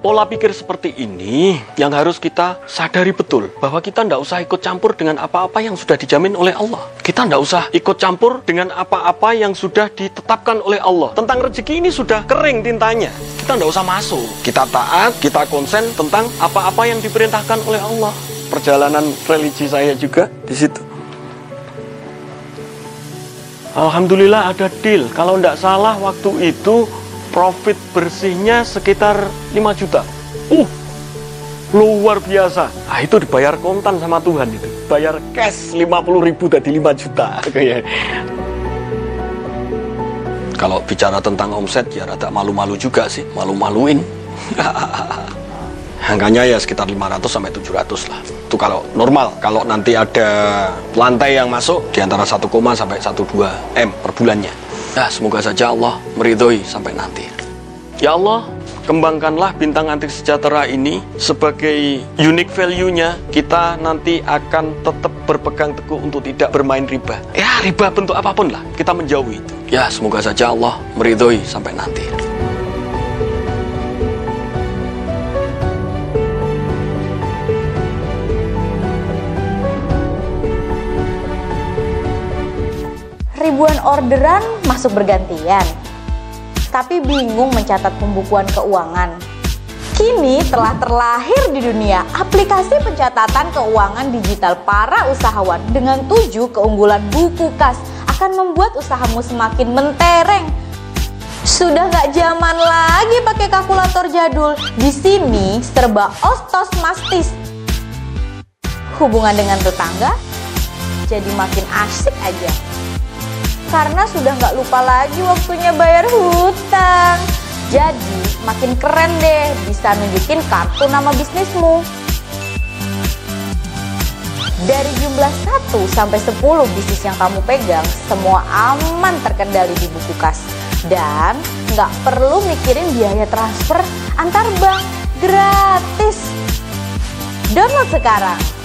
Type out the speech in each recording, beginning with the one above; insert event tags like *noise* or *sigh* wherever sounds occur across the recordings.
Pola pikir seperti ini yang harus kita sadari betul bahwa kita tidak usah ikut campur dengan apa-apa yang sudah dijamin oleh Allah. Kita tidak usah ikut campur dengan apa-apa yang sudah ditetapkan oleh Allah. Tentang rezeki ini sudah kering tintanya. Kita tidak usah masuk. Kita taat, kita konsen tentang apa-apa yang diperintahkan oleh Allah. Perjalanan religi saya juga di situ. Alhamdulillah ada deal. Kalau tidak salah waktu itu profit bersihnya sekitar 5 juta. Uh, luar biasa. Nah, itu dibayar kontan sama Tuhan itu. Bayar cash 50 ribu tadi 5 juta. *laughs* Kalau bicara tentang omset ya rada malu-malu juga sih, malu-maluin. *laughs* Angkanya ya sekitar 500 sampai 700 lah. Itu kalau normal. Kalau nanti ada lantai yang masuk di antara 1, sampai 1,2 M per bulannya. Ya, semoga saja Allah meridhoi sampai nanti. Ya Allah, kembangkanlah bintang antik sejahtera ini sebagai unique value-nya kita nanti akan tetap berpegang teguh untuk tidak bermain riba. Ya, riba bentuk apa pun lah, kita menjauhi itu. Ya, semoga saja Allah meridhoi sampai nanti. Ribuan orderan masuk bergantian, tapi bingung mencatat pembukuan keuangan. Kini telah terlahir di dunia aplikasi pencatatan keuangan digital para usahawan dengan tujuh keunggulan buku kas akan membuat usahamu semakin mentereng. Sudah gak zaman lagi pakai kalkulator jadul. Di sini serba ostos mastis. Hubungan dengan tetangga jadi makin asik aja karena sudah nggak lupa lagi waktunya bayar hutang. Jadi makin keren deh bisa nunjukin kartu nama bisnismu. Dari jumlah 1 sampai 10 bisnis yang kamu pegang, semua aman terkendali di buku kas. Dan nggak perlu mikirin biaya transfer antar bank gratis. Download sekarang.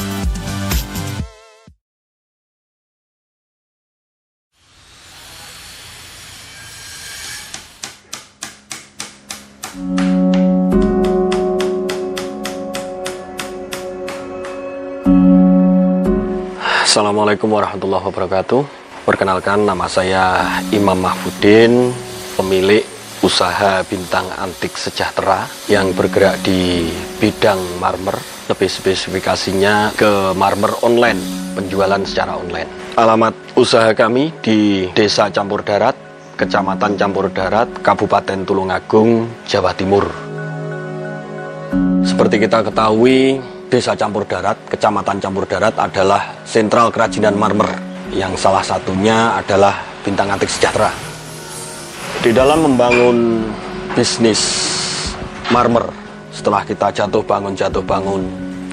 Assalamualaikum warahmatullahi wabarakatuh. Perkenalkan nama saya Imam Mahfudin, pemilik usaha bintang antik sejahtera yang bergerak di bidang marmer, lebih spesifikasinya ke marmer online, penjualan secara online. Alamat usaha kami di Desa Campur Darat, Kecamatan Campur Darat, Kabupaten Tulungagung, Jawa Timur. Seperti kita ketahui, Desa Campur Darat, Kecamatan Campur Darat adalah sentral kerajinan marmer yang salah satunya adalah Bintang Antik Sejahtera. Di dalam membangun bisnis marmer, setelah kita jatuh bangun jatuh bangun,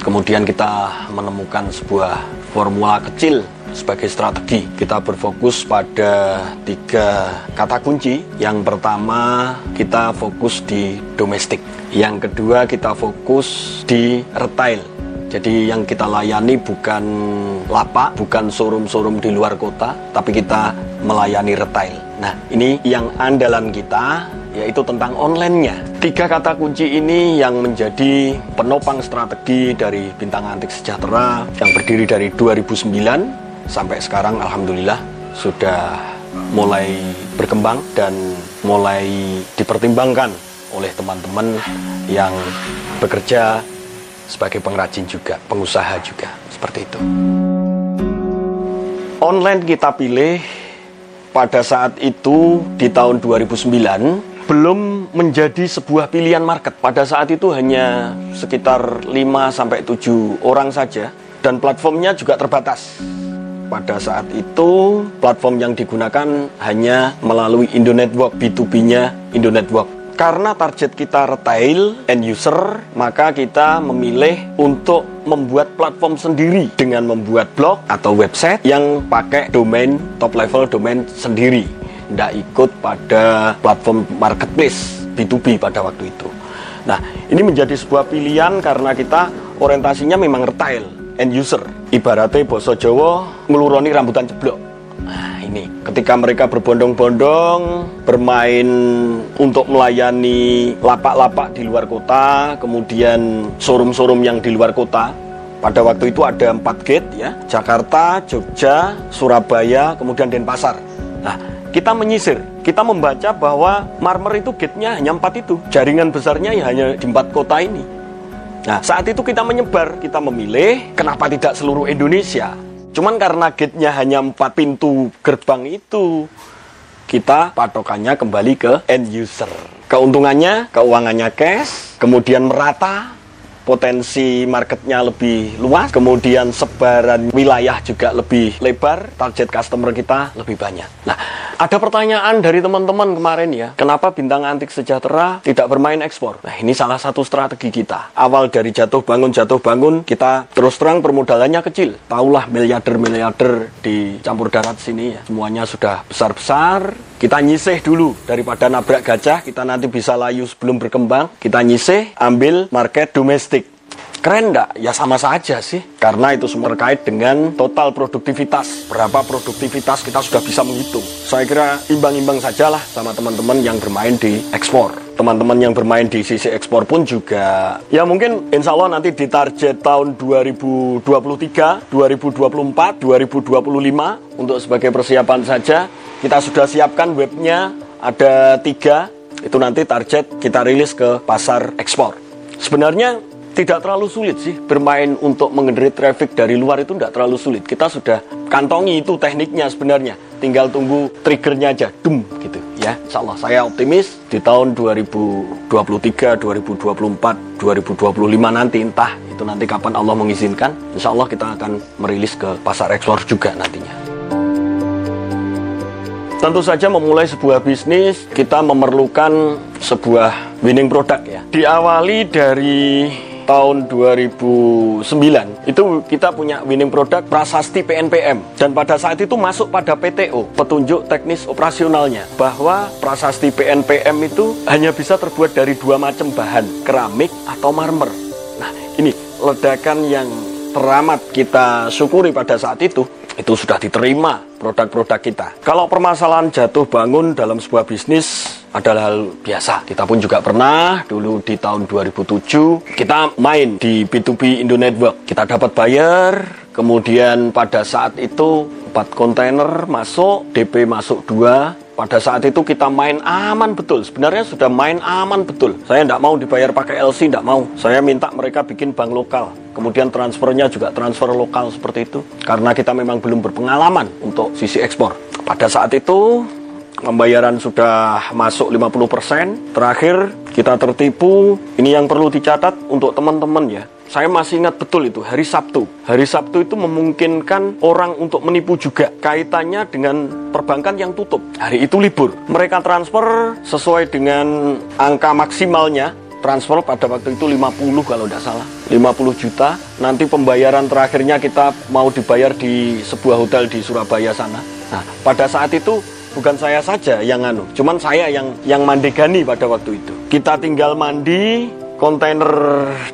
kemudian kita menemukan sebuah formula kecil sebagai strategi. Kita berfokus pada tiga kata kunci. Yang pertama, kita fokus di domestik yang kedua kita fokus di retail. Jadi yang kita layani bukan lapak, bukan showroom-showroom di luar kota, tapi kita melayani retail. Nah, ini yang andalan kita yaitu tentang online-nya. Tiga kata kunci ini yang menjadi penopang strategi dari Bintang Antik Sejahtera yang berdiri dari 2009 sampai sekarang alhamdulillah sudah mulai berkembang dan mulai dipertimbangkan oleh teman-teman yang bekerja sebagai pengrajin juga, pengusaha juga, seperti itu. Online kita pilih pada saat itu di tahun 2009 belum menjadi sebuah pilihan market. Pada saat itu hanya sekitar 5 sampai 7 orang saja dan platformnya juga terbatas. Pada saat itu platform yang digunakan hanya melalui Indonetwork B2B-nya Indonetwork karena target kita retail end user, maka kita memilih untuk membuat platform sendiri dengan membuat blog atau website yang pakai domain top level domain sendiri. Tidak ikut pada platform marketplace B2B pada waktu itu. Nah, ini menjadi sebuah pilihan karena kita orientasinya memang retail end user. Ibaratnya boso Jawa ngeluroni rambutan ceblok. Nah, ini. Ketika mereka berbondong-bondong bermain untuk melayani lapak-lapak di luar kota, kemudian showroom-showroom yang di luar kota, pada waktu itu ada empat gate ya, Jakarta, Jogja, Surabaya, kemudian Denpasar. Nah, kita menyisir, kita membaca bahwa Marmer itu gate-nya hanya empat itu, jaringan besarnya ya hanya di empat kota ini. Nah, saat itu kita menyebar, kita memilih kenapa tidak seluruh Indonesia. Cuman karena gate-nya hanya empat pintu gerbang itu, kita patokannya kembali ke end user. Keuntungannya, keuangannya cash, kemudian merata, potensi marketnya lebih luas, kemudian sebaran wilayah juga lebih lebar, target customer kita lebih banyak. Nah, ada pertanyaan dari teman-teman kemarin ya, kenapa Bintang Antik Sejahtera tidak bermain ekspor? Nah, ini salah satu strategi kita. Awal dari jatuh bangun, jatuh bangun, kita terus terang permodalannya kecil. Taulah miliarder-miliarder di campur darat sini ya, semuanya sudah besar-besar, kita nyisih dulu daripada nabrak gajah, kita nanti bisa layu sebelum berkembang. Kita nyisih, ambil market domestik. Keren enggak? Ya sama saja sih. Karena itu semua terkait dengan total produktivitas. Berapa produktivitas kita sudah bisa menghitung. Saya kira imbang-imbang sajalah sama teman-teman yang bermain di ekspor. Teman-teman yang bermain di sisi ekspor pun juga ya mungkin insya Allah nanti di target tahun 2023, 2024, 2025 untuk sebagai persiapan saja kita sudah siapkan webnya ada tiga itu nanti target kita rilis ke pasar ekspor sebenarnya tidak terlalu sulit sih bermain untuk mengenerate traffic dari luar itu tidak terlalu sulit. Kita sudah kantongi itu tekniknya sebenarnya. Tinggal tunggu triggernya aja dum gitu. Ya Insya Allah saya optimis di tahun 2023 2024 2025 nanti entah itu nanti kapan Allah mengizinkan Insya Allah kita akan merilis ke pasar ekspor juga nantinya. Tentu saja memulai sebuah bisnis kita memerlukan sebuah winning product ya. Diawali dari tahun 2009 itu kita punya winning product prasasti PNPM dan pada saat itu masuk pada PTO petunjuk teknis operasionalnya bahwa prasasti PNPM itu hanya bisa terbuat dari dua macam bahan keramik atau marmer nah ini ledakan yang teramat kita syukuri pada saat itu itu sudah diterima produk-produk kita. Kalau permasalahan jatuh bangun dalam sebuah bisnis adalah hal biasa. Kita pun juga pernah dulu di tahun 2007 kita main di B2B Indo Network. Kita dapat bayar, kemudian pada saat itu 4 kontainer masuk, DP masuk 2, pada saat itu kita main aman betul. Sebenarnya sudah main aman betul. Saya tidak mau dibayar pakai LC, tidak mau. Saya minta mereka bikin bank lokal. Kemudian transfernya juga transfer lokal seperti itu. Karena kita memang belum berpengalaman untuk sisi ekspor. Pada saat itu pembayaran sudah masuk 50%. Terakhir kita tertipu. Ini yang perlu dicatat untuk teman-teman ya saya masih ingat betul itu hari Sabtu. Hari Sabtu itu memungkinkan orang untuk menipu juga. Kaitannya dengan perbankan yang tutup. Hari itu libur. Mereka transfer sesuai dengan angka maksimalnya transfer pada waktu itu 50 kalau tidak salah 50 juta nanti pembayaran terakhirnya kita mau dibayar di sebuah hotel di Surabaya sana nah pada saat itu bukan saya saja yang anu cuman saya yang yang mandegani pada waktu itu kita tinggal mandi kontainer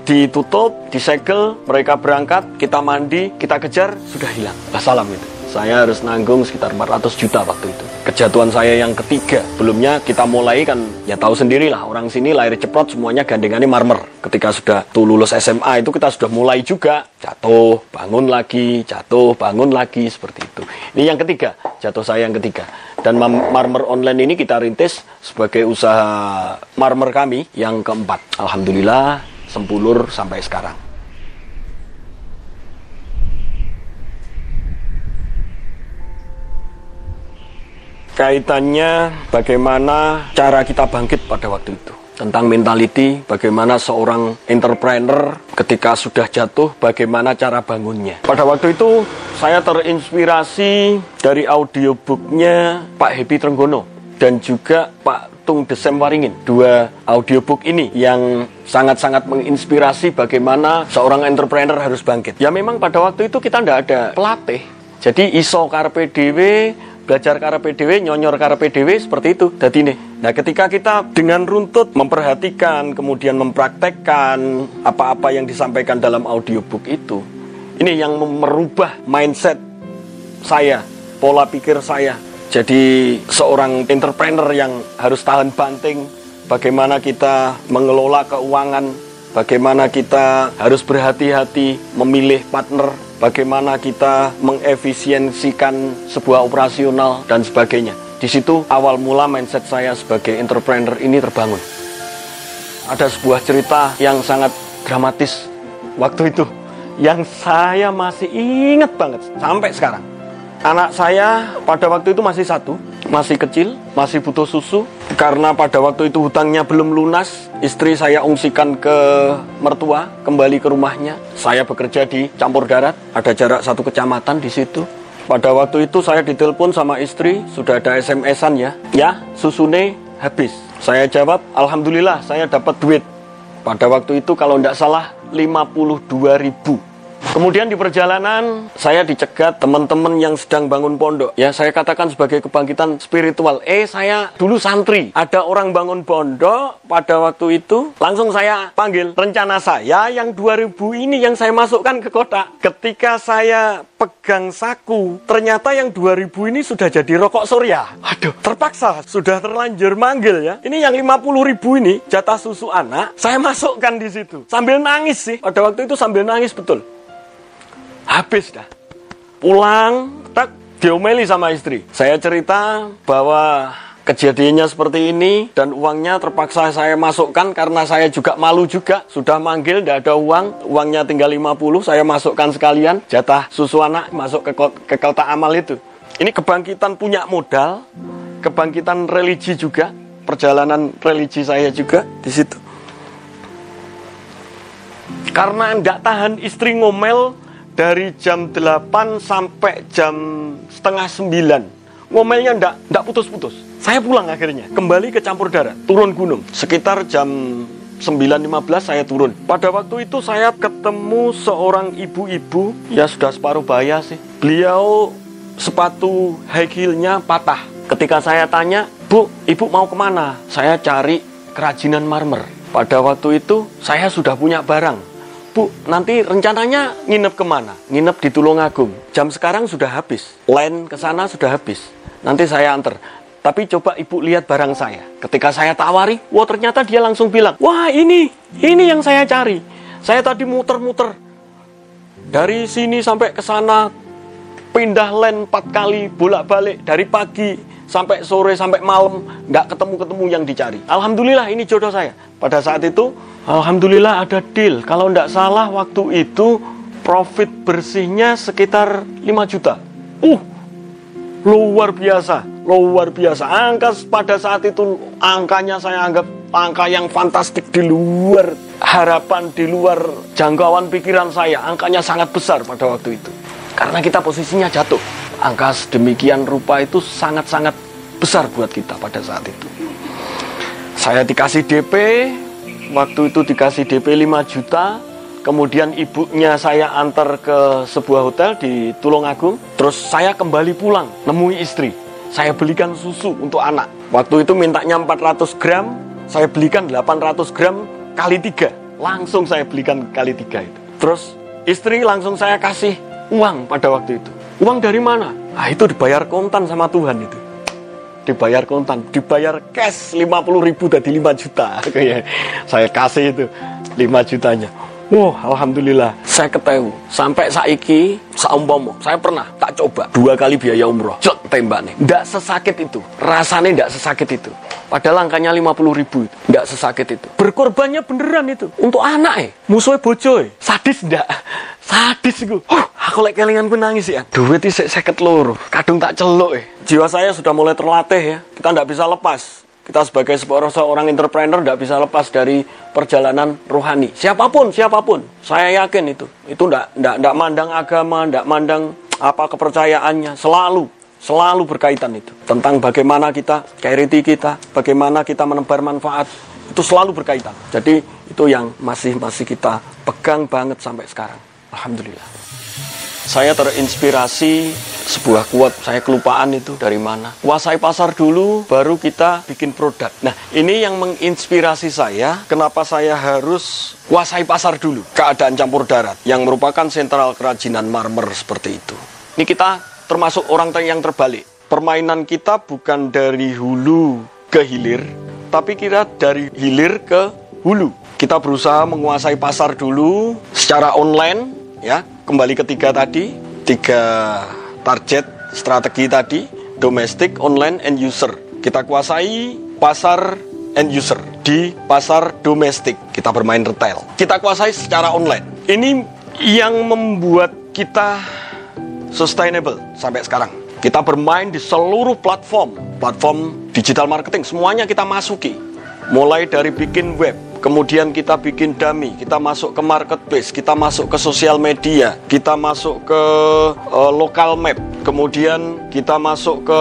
ditutup, disegel, mereka berangkat, kita mandi, kita kejar, sudah hilang. Wassalam itu. Saya harus nanggung sekitar 400 juta waktu itu. Kejatuhan saya yang ketiga. Belumnya kita mulai kan, ya tahu sendirilah orang sini lahir ceprot semuanya gandengannya marmer. Ketika sudah tuh lulus SMA itu kita sudah mulai juga jatuh, bangun lagi, jatuh, bangun lagi seperti itu. Ini yang ketiga, jatuh saya yang ketiga. Dan marmer online ini kita rintis sebagai usaha marmer kami yang keempat. Alhamdulillah sempulur sampai sekarang. kaitannya bagaimana cara kita bangkit pada waktu itu tentang mentality, bagaimana seorang entrepreneur ketika sudah jatuh, bagaimana cara bangunnya. Pada waktu itu saya terinspirasi dari audiobooknya Pak Happy Trenggono dan juga Pak Tung Desem Waringin. Dua audiobook ini yang sangat-sangat menginspirasi bagaimana seorang entrepreneur harus bangkit. Ya memang pada waktu itu kita tidak ada pelatih. Jadi iso karpe dewe belajar karepe dhewe nyonyor karepe dhewe seperti itu dadi nih nah ketika kita dengan runtut memperhatikan kemudian mempraktekkan apa-apa yang disampaikan dalam audiobook itu ini yang merubah mindset saya pola pikir saya jadi seorang entrepreneur yang harus tahan banting, bagaimana kita mengelola keuangan, bagaimana kita harus berhati-hati memilih partner, bagaimana kita mengefisiensikan sebuah operasional dan sebagainya. Di situ awal mula mindset saya sebagai entrepreneur ini terbangun. Ada sebuah cerita yang sangat dramatis waktu itu yang saya masih ingat banget sampai sekarang. Anak saya pada waktu itu masih satu, masih kecil, masih butuh susu. Karena pada waktu itu hutangnya belum lunas, istri saya ungsikan ke mertua, kembali ke rumahnya. Saya bekerja di campur darat, ada jarak satu kecamatan di situ. Pada waktu itu saya ditelepon sama istri, sudah ada SMS-an ya. Ya, susune habis. Saya jawab, Alhamdulillah saya dapat duit. Pada waktu itu kalau tidak salah 52 ribu Kemudian di perjalanan saya dicegat teman-teman yang sedang bangun pondok. Ya, saya katakan sebagai kebangkitan spiritual. Eh, saya dulu santri. Ada orang bangun pondok pada waktu itu. Langsung saya panggil. Rencana saya yang 2000 ini yang saya masukkan ke kotak. Ketika saya pegang saku, ternyata yang 2000 ini sudah jadi rokok surya. Aduh, terpaksa. Sudah terlanjur manggil ya. Ini yang 50 ribu ini, jatah susu anak, saya masukkan di situ. Sambil nangis sih. Pada waktu itu sambil nangis betul habis dah. Pulang, tak diomeli sama istri. Saya cerita bahwa kejadiannya seperti ini dan uangnya terpaksa saya masukkan karena saya juga malu juga. Sudah manggil tidak ada uang. Uangnya tinggal 50 saya masukkan sekalian. Jatah susu anak masuk ke, ke kota amal itu. Ini kebangkitan punya modal kebangkitan religi juga perjalanan religi saya juga di situ. Karena tidak tahan istri ngomel dari jam 8 sampai jam setengah 9 ngomelnya ndak ndak putus-putus. Saya pulang akhirnya kembali ke campur darat turun gunung. Sekitar jam 9.15 saya turun. Pada waktu itu saya ketemu seorang ibu-ibu ya sudah separuh baya sih. Beliau sepatu high heelnya patah. Ketika saya tanya bu ibu mau ke mana? Saya cari kerajinan marmer. Pada waktu itu saya sudah punya barang Bu, nanti rencananya nginep ke mana? Nginep di Tulungagung. Jam sekarang sudah habis. Lain ke sana sudah habis. Nanti saya antar. Tapi coba ibu lihat barang saya. Ketika saya tawari, wah ternyata dia langsung bilang, wah ini, ini yang saya cari. Saya tadi muter-muter. Dari sini sampai ke sana, pindah len empat kali, bolak-balik. Dari pagi sampai sore, sampai malam, nggak ketemu-ketemu yang dicari. Alhamdulillah ini jodoh saya. Pada saat itu, Alhamdulillah ada deal. Kalau tidak salah waktu itu profit bersihnya sekitar 5 juta. Uh, luar biasa, luar biasa. Angka pada saat itu angkanya saya anggap angka yang fantastik di luar harapan, di luar jangkauan pikiran saya. Angkanya sangat besar pada waktu itu. Karena kita posisinya jatuh. Angka sedemikian rupa itu sangat-sangat besar buat kita pada saat itu. Saya dikasih DP, waktu itu dikasih DP 5 juta kemudian ibunya saya antar ke sebuah hotel di Tulungagung. Terus saya kembali pulang nemui istri. Saya belikan susu untuk anak. Waktu itu mintanya 400 gram saya belikan 800 gram kali tiga. Langsung saya belikan kali tiga itu. Terus istri langsung saya kasih uang pada waktu itu. Uang dari mana? Ah itu dibayar kontan sama Tuhan itu dibayar kontan, dibayar cash 50 ribu tadi 5 juta. *laughs* Kayak saya kasih itu 5 jutanya. Wah, wow, alhamdulillah. Saya ketemu sampai saiki saumpama saya pernah tak coba dua kali biaya umroh. Cek tembak nih. Nggak sesakit itu. Rasanya nggak sesakit itu. Padahal angkanya 50 ribu itu. Nggak sesakit itu. Berkorbannya beneran itu. Untuk anak eh. Musuhnya bojo eh. Sadis nggak? Sadis gue. Huh, aku lek kelingan gue nangis ya. Duit saya seket loro. Kadung tak celuk eh. Jiwa saya sudah mulai terlatih ya. Kita nggak bisa lepas kita sebagai seorang entrepreneur tidak bisa lepas dari perjalanan rohani. Siapa pun, siapa pun, saya yakin itu. Itu tidak tidak mandang agama, tidak mandang apa kepercayaannya, selalu selalu berkaitan itu tentang bagaimana kita charity kita, bagaimana kita menebar manfaat itu selalu berkaitan. Jadi itu yang masih masih kita pegang banget sampai sekarang. Alhamdulillah saya terinspirasi sebuah kuat saya kelupaan itu dari mana? Kuasai pasar dulu baru kita bikin produk. Nah ini yang menginspirasi saya kenapa saya harus kuasai pasar dulu? Keadaan campur darat yang merupakan sentral kerajinan marmer seperti itu. Ini kita termasuk orang yang terbalik. Permainan kita bukan dari hulu ke hilir, tapi kira dari hilir ke hulu. Kita berusaha menguasai pasar dulu secara online, ya. Kembali ketiga tadi, tiga target strategi tadi, domestik, online, and user. Kita kuasai pasar end user di pasar domestik. Kita bermain retail. Kita kuasai secara online. Ini yang membuat kita sustainable sampai sekarang. Kita bermain di seluruh platform, platform digital marketing, semuanya kita masuki. Mulai dari bikin web, kemudian kita bikin dummy, kita masuk ke marketplace, kita masuk ke sosial media, kita masuk ke uh, local map, kemudian kita masuk ke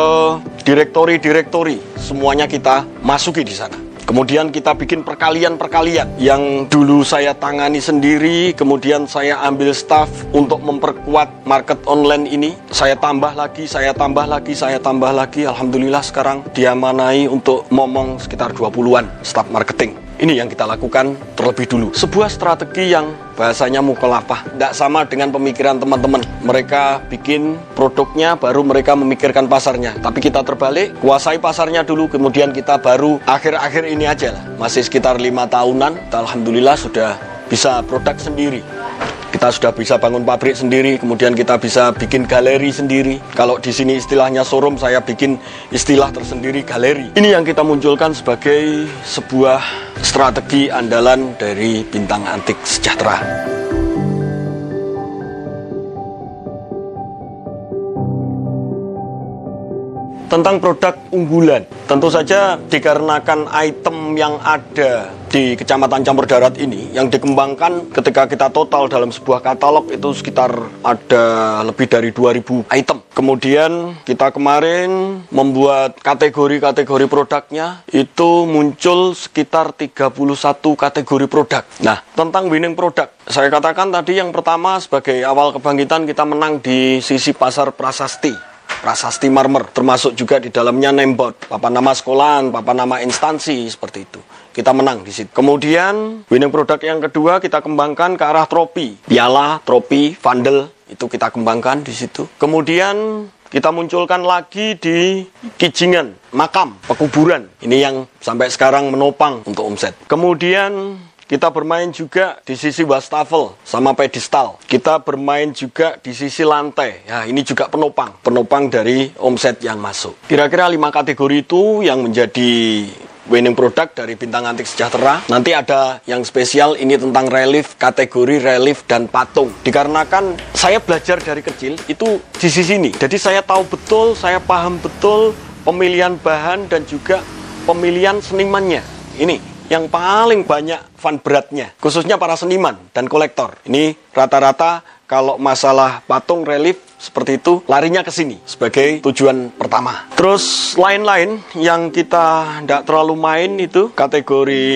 direktori-direktori, semuanya kita masuki di sana. Kemudian kita bikin perkalian-perkalian yang dulu saya tangani sendiri, kemudian saya ambil staff untuk memperkuat market online ini. Saya tambah lagi, saya tambah lagi, saya tambah lagi. Alhamdulillah sekarang diamanai untuk momong sekitar 20-an staff marketing. Ini yang kita lakukan terlebih dulu. Sebuah strategi yang bahasanya mukolapah. Tidak sama dengan pemikiran teman-teman. Mereka bikin produknya, baru mereka memikirkan pasarnya. Tapi kita terbalik, kuasai pasarnya dulu, kemudian kita baru akhir-akhir ini aja lah. Masih sekitar lima tahunan, Alhamdulillah sudah bisa produk sendiri kita sudah bisa bangun pabrik sendiri, kemudian kita bisa bikin galeri sendiri. Kalau di sini istilahnya showroom, saya bikin istilah tersendiri galeri. Ini yang kita munculkan sebagai sebuah strategi andalan dari Bintang Antik Sejahtera. Tentang produk unggulan, tentu saja dikarenakan item yang ada di Kecamatan Campur Darat ini yang dikembangkan ketika kita total dalam sebuah katalog itu sekitar ada lebih dari 2000 item. Kemudian kita kemarin membuat kategori-kategori produknya itu muncul sekitar 31 kategori produk. Nah, tentang winning produk, saya katakan tadi yang pertama sebagai awal kebangkitan kita menang di sisi pasar prasasti prasasti marmer, termasuk juga di dalamnya nembot, papan nama sekolahan, papan nama instansi, seperti itu. Kita menang di situ. Kemudian, winning product yang kedua kita kembangkan ke arah tropi. Piala, tropi, vandal, itu kita kembangkan di situ. Kemudian, kita munculkan lagi di Kijingan, makam, pekuburan. Ini yang sampai sekarang menopang untuk omset. Kemudian kita bermain juga di sisi wastafel sama pedestal. Kita bermain juga di sisi lantai. Ya, ini juga penopang, penopang dari omset yang masuk. Kira-kira lima kategori itu yang menjadi winning product dari Bintang Antik Sejahtera. Nanti ada yang spesial ini tentang relief, kategori relief dan patung. Dikarenakan saya belajar dari kecil itu di sisi ini. Jadi saya tahu betul, saya paham betul pemilihan bahan dan juga pemilihan senimannya. Ini yang paling banyak fun beratnya, khususnya para seniman dan kolektor. Ini rata-rata kalau masalah patung relief seperti itu larinya ke sini sebagai tujuan pertama. Terus lain-lain yang kita tidak terlalu main itu kategori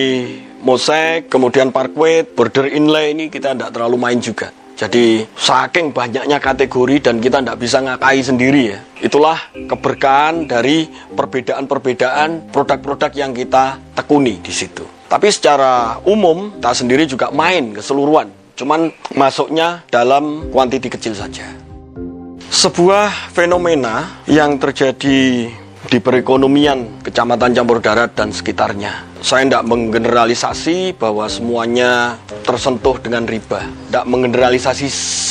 mosek, kemudian parkway, border inlay ini kita tidak terlalu main juga. Jadi saking banyaknya kategori dan kita tidak bisa ngakai sendiri ya. Itulah keberkahan dari perbedaan-perbedaan produk-produk yang kita tekuni di situ. Tapi secara umum kita sendiri juga main keseluruhan. Cuman masuknya dalam kuantiti kecil saja. Sebuah fenomena yang terjadi di perekonomian Kecamatan Campur Darat dan sekitarnya. Saya tidak menggeneralisasi bahwa semuanya tersentuh dengan riba. Tidak menggeneralisasi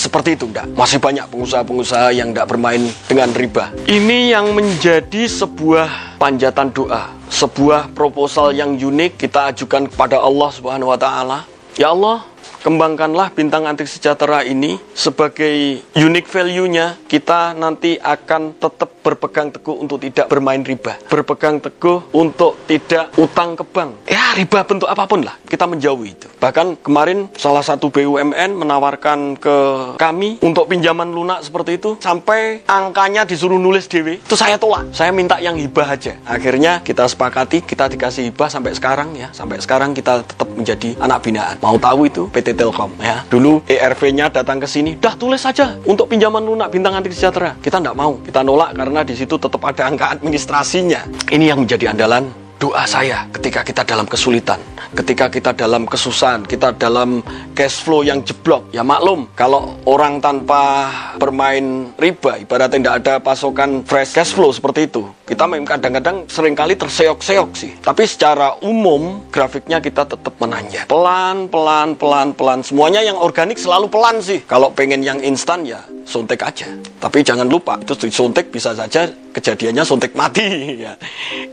seperti itu, tidak. Masih banyak pengusaha-pengusaha yang tidak bermain dengan riba. Ini yang menjadi sebuah panjatan doa, sebuah proposal yang unik kita ajukan kepada Allah Subhanahu wa taala. Ya Allah, kembangkanlah bintang antik sejahtera ini sebagai unique value-nya. Kita nanti akan tetap berpegang teguh untuk tidak bermain riba berpegang teguh untuk tidak utang ke bank. Ya riba bentuk apa pun lah. Kita menjauhi itu. Bahkan kemarin salah satu BUMN menawarkan ke kami untuk pinjaman lunak seperti itu. Sampai angkanya disuruh nulis dewi itu saya tolak. Saya minta yang hibah aja. Akhirnya kita sepakati kita dikasih hibah sampai sekarang ya. Sampai sekarang kita tetap menjadi anak binaan. Mau tahu itu PT Telkom ya. Dulu ERV-nya datang ke sini, dah tulis saja untuk pinjaman lunak bintang antik sejahtera. Kita tidak mau, kita nolak karena di situ tetap ada angka administrasinya. Ini yang menjadi andalan doa saya ketika kita dalam kesulitan, ketika kita dalam kesusahan, kita dalam cash flow yang jeblok. Ya maklum, kalau orang tanpa bermain riba, ibaratnya tidak ada pasokan fresh cash flow seperti itu. Kita memang kadang-kadang sering kali terseok-seok sih. Tapi secara umum, grafiknya kita tetap menanjak. Pelan, pelan, pelan, pelan. Semuanya yang organik selalu pelan sih. Kalau pengen yang instan ya suntik aja. Tapi jangan lupa, itu suntik bisa saja kejadiannya suntik mati. *laughs* Ya.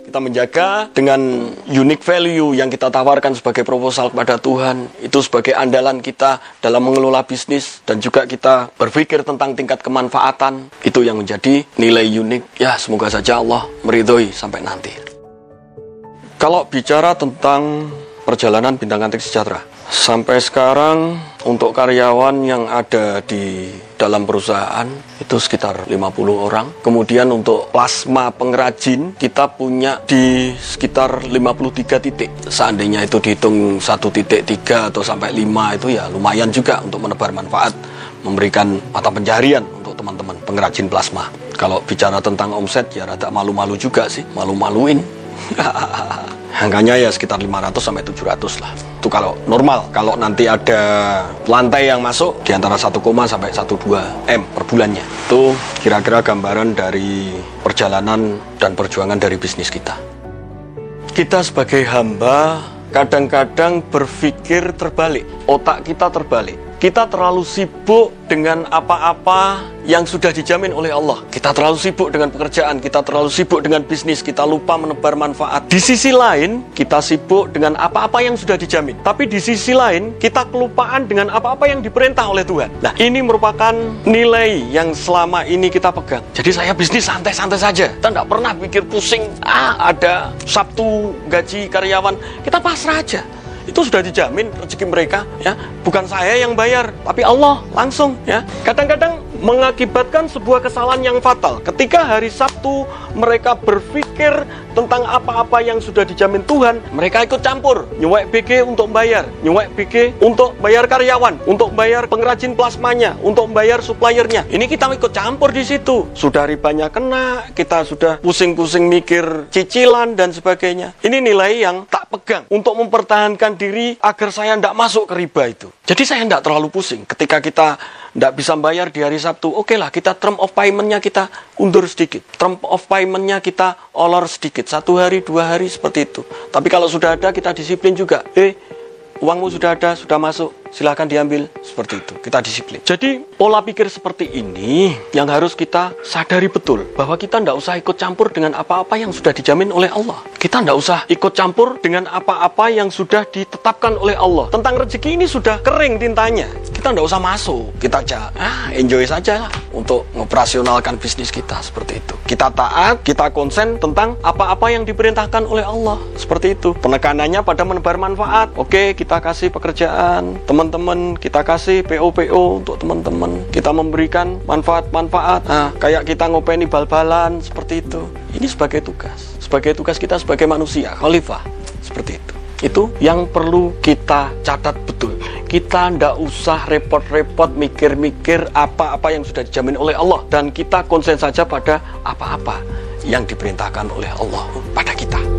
Kita menjaga dengan unique value yang kita tawarkan sebagai proposal kepada Tuhan, itu sebagai andalan kita dalam mengelola bisnis dan juga kita berpikir tentang tingkat kemanfaatan, itu yang menjadi nilai unik. Ya, semoga saja Allah meridhoi sampai nanti. Kalau bicara tentang perjalanan bintang antik sejahtera, sampai sekarang untuk karyawan yang ada di dalam perusahaan itu sekitar 50 orang. Kemudian untuk plasma pengrajin kita punya di sekitar 53 titik. Seandainya itu dihitung satu titik tiga atau sampai 5 itu ya lumayan juga untuk menebar manfaat, memberikan mata pencarian untuk teman-teman pengrajin plasma. Kalau bicara tentang omset ya rada malu-malu juga sih, malu-maluin. *laughs* Angkanya ya sekitar 500 sampai 700 lah. Itu kalau normal. Kalau nanti ada lantai yang masuk di antara 1, sampai 1,2 M per bulannya. Itu kira-kira gambaran dari perjalanan dan perjuangan dari bisnis kita. Kita sebagai hamba kadang-kadang berpikir terbalik. Otak kita terbalik. Kita terlalu sibuk dengan apa-apa yang sudah dijamin oleh Allah. Kita terlalu sibuk dengan pekerjaan, kita terlalu sibuk dengan bisnis, kita lupa menebar manfaat. Di sisi lain, kita sibuk dengan apa-apa yang sudah dijamin. Tapi di sisi lain, kita kelupaan dengan apa-apa yang diperintah oleh Tuhan. Nah, ini merupakan nilai yang selama ini kita pegang. Jadi saya bisnis santai-santai saja. Kita tidak pernah pikir pusing, ah ada Sabtu gaji karyawan. Kita pasrah aja itu sudah dijamin rezeki mereka ya bukan saya yang bayar tapi Allah langsung ya kadang-kadang mengakibatkan sebuah kesalahan yang fatal. Ketika hari Sabtu mereka berpikir tentang apa-apa yang sudah dijamin Tuhan, mereka ikut campur, nyuwek BG untuk bayar, nyuwek BG untuk bayar karyawan, untuk bayar pengrajin plasmanya, untuk bayar suppliernya. Ini kita ikut campur di situ. Sudah ribanya kena, kita sudah pusing-pusing mikir cicilan dan sebagainya. Ini nilai yang tak pegang untuk mempertahankan diri agar saya tidak masuk ke riba itu. Jadi saya tidak terlalu pusing ketika kita tidak bisa bayar di hari Sabtu, oke okay lah kita term of paymentnya kita undur sedikit. Term of paymentnya kita olor sedikit. Satu hari, dua hari seperti itu. Tapi kalau sudah ada kita disiplin juga. Eh, uangmu sudah ada, sudah masuk silahkan diambil. Seperti itu. Kita disiplin. Jadi pola pikir seperti ini yang harus kita sadari betul bahwa kita tidak usah ikut campur dengan apa-apa yang sudah dijamin oleh Allah. Kita tidak usah ikut campur dengan apa-apa yang sudah ditetapkan oleh Allah. Tentang rezeki ini sudah kering tintanya. Kita tidak usah masuk. Kita aja ah enjoy saja lah untuk mengoperasionalkan bisnis kita. Seperti itu. Kita taat kita konsen tentang apa-apa yang diperintahkan oleh Allah. Seperti itu. Penekanannya pada menebar manfaat. Oke kita kasih pekerjaan. Teman teman-teman kita kasih PO-PO untuk teman-teman. Kita memberikan manfaat-manfaat. Nah, kayak kita ngopeni bal-balan seperti itu. Ini sebagai tugas. Sebagai tugas kita sebagai manusia khalifah. Seperti itu. Itu yang perlu kita catat betul. Kita ndak usah repot-repot mikir-mikir apa-apa yang sudah dijamin oleh Allah. Dan kita konsen saja pada apa-apa yang diperintahkan oleh Allah pada kita.